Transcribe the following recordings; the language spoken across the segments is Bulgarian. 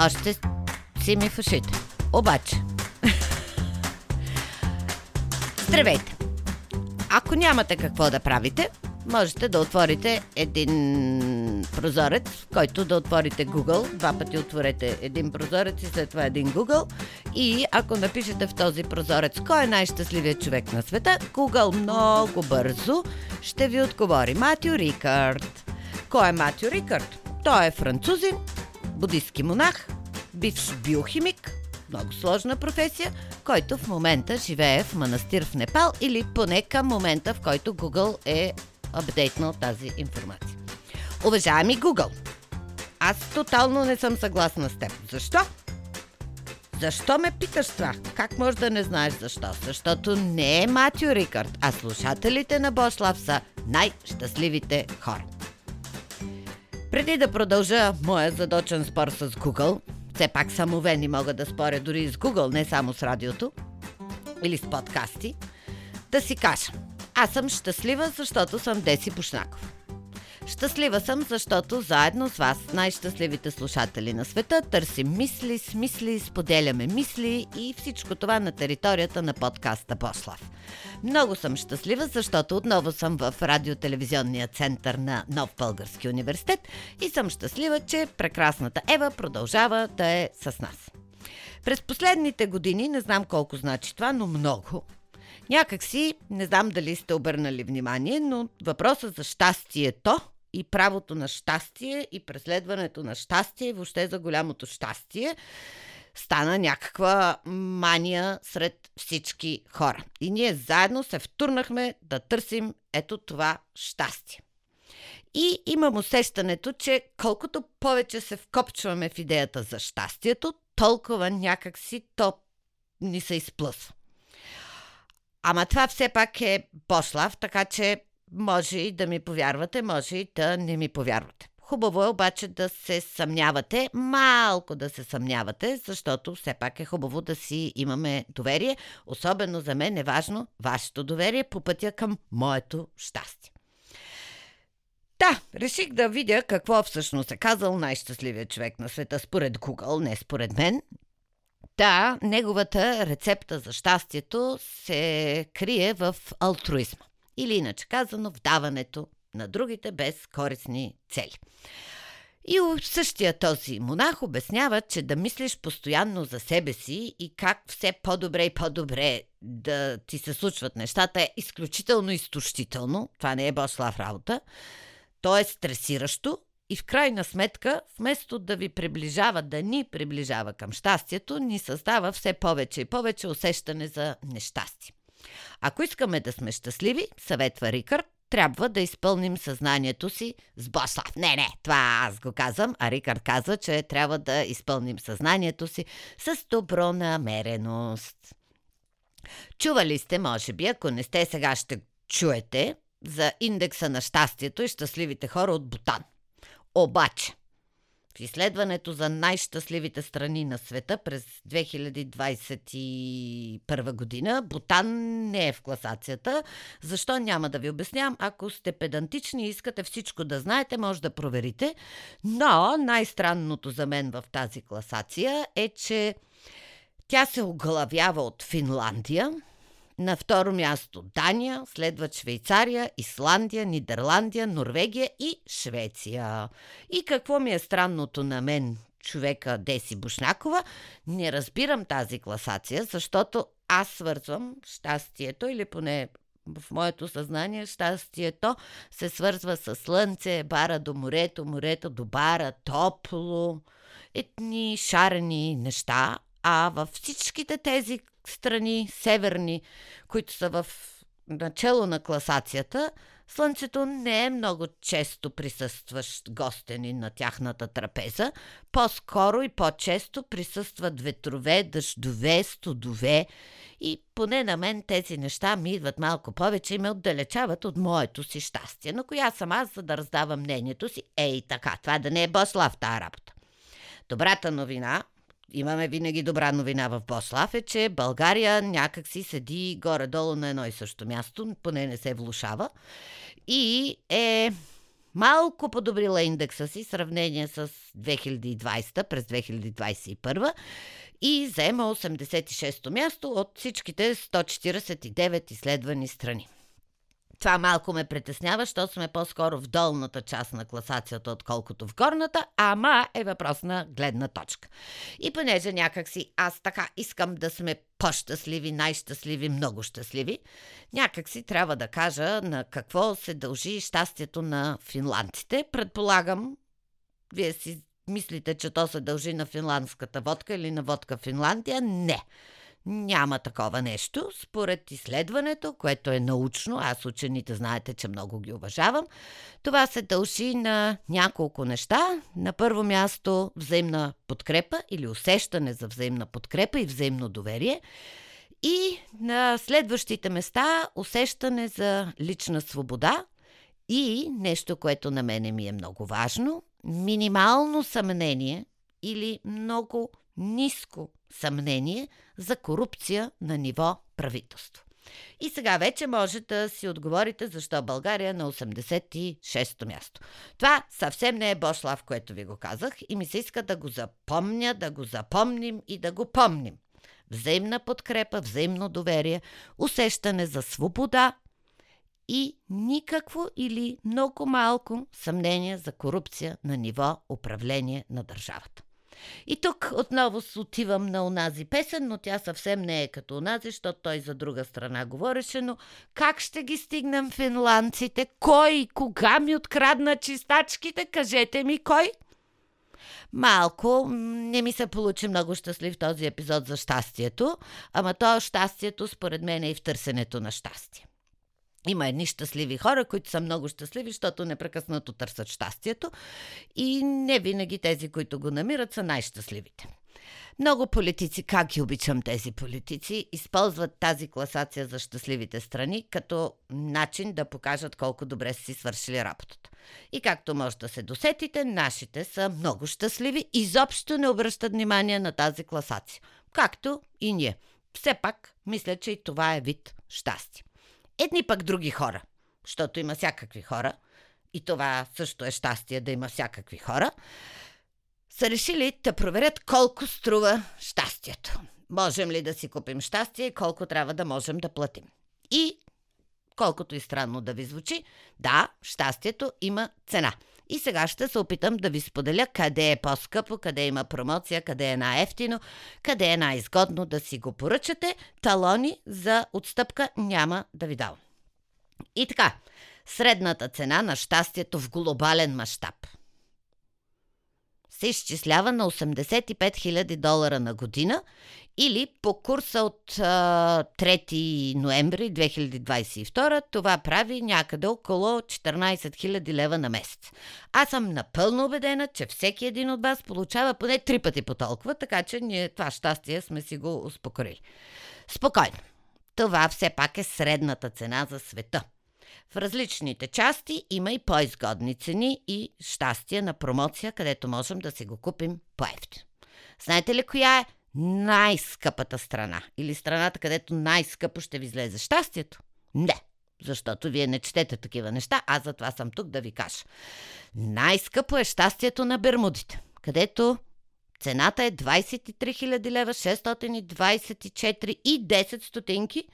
Още си ми в. Обаче. Здравейте! Ако нямате какво да правите, можете да отворите един прозорец, който да отворите Google. Два пъти отворете един прозорец и след това един Google. И ако напишете в този прозорец кой е най-щастливият човек на света, Google много бързо ще ви отговори. Матю Рикард. Кой е Матю Рикард? Той е французин, будистки монах, бивш биохимик, много сложна професия, който в момента живее в манастир в Непал или поне към момента, в който Google е апдейтнал тази информация. Уважаеми Google, аз тотално не съм съгласна с теб. Защо? Защо ме питаш това? Как можеш да не знаеш защо? Защото не е Матю Рикард, а слушателите на Бошлав са най-щастливите хора. Преди да продължа моя задочен спор с Google, все пак самовен и мога да споря дори с Google, не само с радиото или с подкасти, да си кажа. Аз съм щастлива, защото съм Деси Бушнаков. Щастлива съм, защото заедно с вас, най-щастливите слушатели на света, търсим мисли, смисли, споделяме мисли и всичко това на територията на подкаста Бошлав. Много съм щастлива, защото отново съм в радиотелевизионния център на Нов Български университет и съм щастлива, че прекрасната Ева продължава да е с нас. През последните години, не знам колко значи това, но много, Някак си, не знам дали сте обърнали внимание, но въпросът за щастието и правото на щастие и преследването на щастие, въобще за голямото щастие, стана някаква мания сред всички хора. И ние заедно се втурнахме да търсим ето това щастие. И имам усещането, че колкото повече се вкопчваме в идеята за щастието, толкова някакси то ни се изплъсва. Ама това все пак е Бошлав, така че може и да ми повярвате, може и да не ми повярвате. Хубаво е обаче да се съмнявате, малко да се съмнявате, защото все пак е хубаво да си имаме доверие. Особено за мен е важно вашето доверие по пътя към моето щастие. Да, реших да видя какво всъщност е казал най-щастливият човек на света според Google, не според мен. Да, неговата рецепта за щастието се крие в алтруизма. Или иначе казано, в даването на другите без корисни цели. И същия този монах обяснява, че да мислиш постоянно за себе си и как все по-добре и по-добре да ти се случват нещата е изключително изтощително. Това не е Бослав работа. То е стресиращо и в крайна сметка, вместо да ви приближава, да ни приближава към щастието, ни създава все повече и повече усещане за нещастие. Ако искаме да сме щастливи, съветва Рикард, трябва да изпълним съзнанието си с Бослав. Не, не, това аз го казвам, а Рикард казва, че трябва да изпълним съзнанието си с добро намереност. Чували сте, може би, ако не сте, сега ще чуете за индекса на щастието и щастливите хора от Бутан. Обаче, в изследването за най-щастливите страни на света през 2021 година Бутан не е в класацията. Защо няма да ви обяснявам? Ако сте педантични и искате всичко да знаете, може да проверите. Но най-странното за мен в тази класация е, че тя се оглавява от Финландия, на второ място Дания, следват Швейцария, Исландия, Нидерландия, Норвегия и Швеция. И какво ми е странното на мен, човека Деси Бушнакова, не разбирам тази класация, защото аз свързвам щастието или поне в моето съзнание щастието се свързва с слънце, бара до морето, морето до бара, топло, етни шарени неща, а във всичките тези страни, северни, които са в начало на класацията, Слънцето не е много често присъстващ гостенин на тяхната трапеза, по-скоро и по-често присъстват ветрове, дъждове, студове и поне на мен тези неща ми идват малко повече и ме отдалечават от моето си щастие. Но коя съм аз, за да раздавам мнението си? Ей, така, това да не е Бослав тази работа. Добрата новина, имаме винаги добра новина в Бослав, е, че България някак си седи горе-долу на едно и също място, поне не се влушава и е малко подобрила индекса си в сравнение с 2020 през 2021 и заема 86-то място от всичките 149 изследвани страни. Това малко ме притеснява, защото сме по-скоро в долната част на класацията, отколкото в горната, ама е въпрос на гледна точка. И понеже някакси аз така искам да сме по-щастливи, най-щастливи, много щастливи, някакси трябва да кажа на какво се дължи щастието на финландците. Предполагам, вие си мислите, че то се дължи на финландската водка или на водка Финландия. Не. Няма такова нещо. Според изследването, което е научно, аз учените знаете, че много ги уважавам, това се дължи на няколко неща. На първо място взаимна подкрепа или усещане за взаимна подкрепа и взаимно доверие. И на следващите места усещане за лична свобода и нещо, което на мене ми е много важно минимално съмнение или много ниско съмнение за корупция на ниво правителство. И сега вече може да си отговорите защо България е на 86-то място. Това съвсем не е Бошлав, което ви го казах и ми се иска да го запомня, да го запомним и да го помним. Взаимна подкрепа, взаимно доверие, усещане за свобода и никакво или много малко съмнение за корупция на ниво управление на държавата. И тук отново отивам на онази песен, но тя съвсем не е като онази, защото той за друга страна говореше, но как ще ги стигнем финландците? Кой? Кога ми открадна чистачките? Кажете ми кой? Малко не ми се получи много щастлив този епизод за щастието, ама то щастието според мен е и в търсенето на щастие. Има едни щастливи хора, които са много щастливи, защото непрекъснато търсят щастието и не винаги тези, които го намират, са най-щастливите. Много политици, как ги обичам тези политици, използват тази класация за щастливите страни като начин да покажат колко добре са си свършили работата. И както може да се досетите, нашите са много щастливи, изобщо не обръщат внимание на тази класация. Както и ние. Все пак, мисля, че и това е вид щастие. Едни пък други хора, защото има всякакви хора, и това също е щастие да има всякакви хора, са решили да проверят колко струва щастието. Можем ли да си купим щастие и колко трябва да можем да платим. И, колкото и странно да ви звучи, да, щастието има цена. И сега ще се опитам да ви споделя къде е по-скъпо, къде има промоция, къде е най-ефтино, къде е най-изгодно да си го поръчате. Талони за отстъпка няма да ви давам. И така, средната цена на щастието в глобален мащаб се изчислява на 85 000 долара на година или по курса от а, 3 ноември 2022 това прави някъде около 14 000 лева на месец. Аз съм напълно убедена, че всеки един от вас получава поне три пъти по толкова, така че ние това щастие сме си го успокоили. Спокойно. Това все пак е средната цена за света. В различните части има и по-изгодни цени и щастие на промоция, където можем да си го купим по-ефтино. Знаете ли коя е най-скъпата страна или страната, където най-скъпо ще ви излезе щастието? Не, защото вие не четете такива неща, аз затова съм тук да ви кажа. Най-скъпо е щастието на Бермудите, където цената е 23 000 лева, 624 и 10 стотинки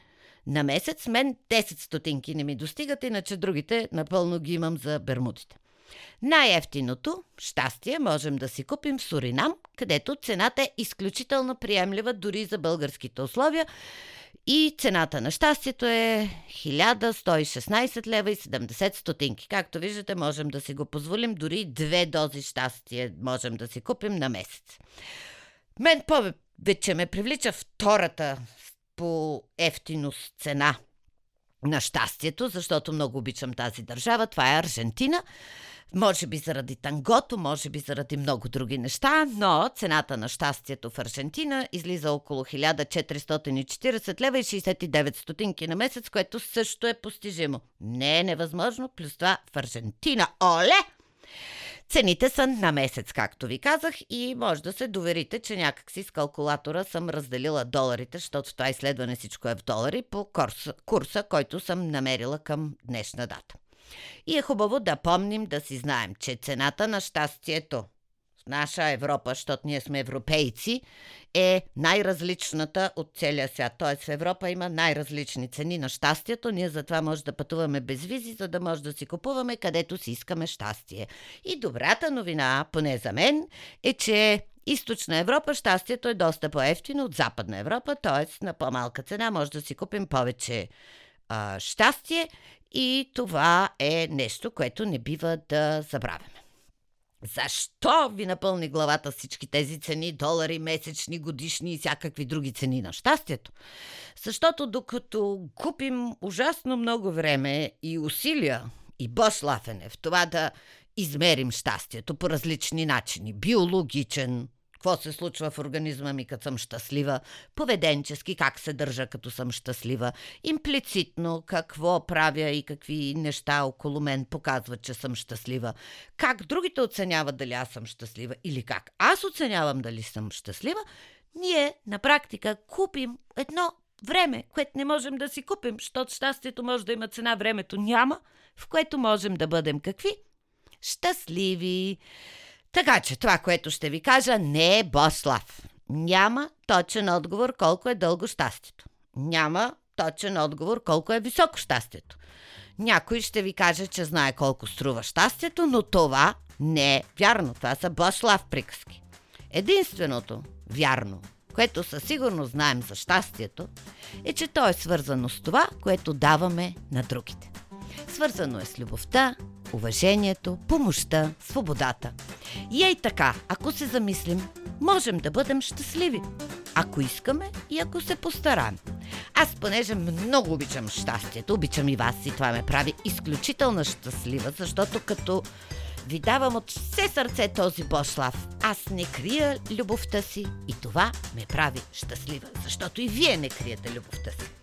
на месец. Мен 10 стотинки не ми достигат, иначе другите напълно ги имам за Бермудите. Най-ефтиното щастие можем да си купим в Суринам, където цената е изключително приемлива дори за българските условия и цената на щастието е 1116 лева и 70 стотинки. Както виждате, можем да си го позволим, дори две дози щастие можем да си купим на месец. Мен повече ме привлича втората по ефтиност цена на щастието, защото много обичам тази държава. Това е Аржентина. Може би заради тангото, може би заради много други неща, но цената на щастието в Аржентина излиза около 1440 лева и 69 стотинки на месец, което също е постижимо. Не е невъзможно, плюс това в Аржентина. Оле! Цените са на месец, както ви казах, и може да се доверите, че някакси с калкулатора съм разделила доларите, защото това изследване всичко е в долари, по курса, курса който съм намерила към днешна дата. И е хубаво да помним, да си знаем, че цената на щастието наша Европа, защото ние сме европейци, е най-различната от целия свят. Т.е. в Европа има най-различни цени на щастието. Ние затова може да пътуваме без визи, за да може да си купуваме където си искаме щастие. И добрата новина, поне за мен, е, че Източна Европа щастието е доста по-ефтино от Западна Европа, т.е. на по-малка цена може да си купим повече а, щастие и това е нещо, което не бива да забравяме. Защо ви напълни главата всички тези цени, долари, месечни, годишни и всякакви други цени на щастието? Защото докато купим ужасно много време и усилия и бъшлафене в това да измерим щастието по различни начини, биологичен, какво се случва в организма ми, като съм щастлива, поведенчески как се държа, като съм щастлива, имплицитно какво правя и какви неща около мен показват, че съм щастлива, как другите оценяват дали аз съм щастлива или как аз оценявам дали съм щастлива, ние на практика купим едно време, което не можем да си купим, защото щастието може да има цена, времето няма, в което можем да бъдем какви? Щастливи. Така че това, което ще ви кажа, не е Бослав. Няма точен отговор колко е дълго щастието. Няма точен отговор колко е високо щастието. Някой ще ви каже, че знае колко струва щастието, но това не е вярно. Това са Бослав приказки. Единственото вярно, което със сигурност знаем за щастието, е, че то е свързано с това, което даваме на другите. Свързано е с любовта, уважението, помощта, свободата. И ей така, ако се замислим, можем да бъдем щастливи. Ако искаме и ако се постараем. Аз, понеже много обичам щастието, обичам и вас и това ме прави изключително щастлива, защото като ви давам от все сърце този Бошлав, аз не крия любовта си и това ме прави щастлива, защото и вие не криете любовта си.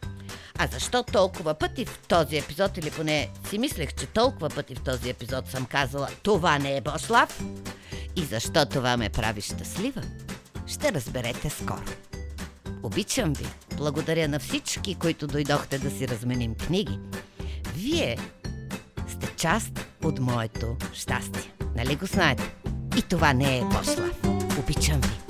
А защо толкова пъти в този епизод, или поне си мислех, че толкова пъти в този епизод съм казала това не е Бошлав и защо това ме прави щастлива, ще разберете скоро. Обичам ви. Благодаря на всички, които дойдохте да си разменим книги. Вие сте част от моето щастие. Нали го знаете? И това не е Бошлав. Обичам ви.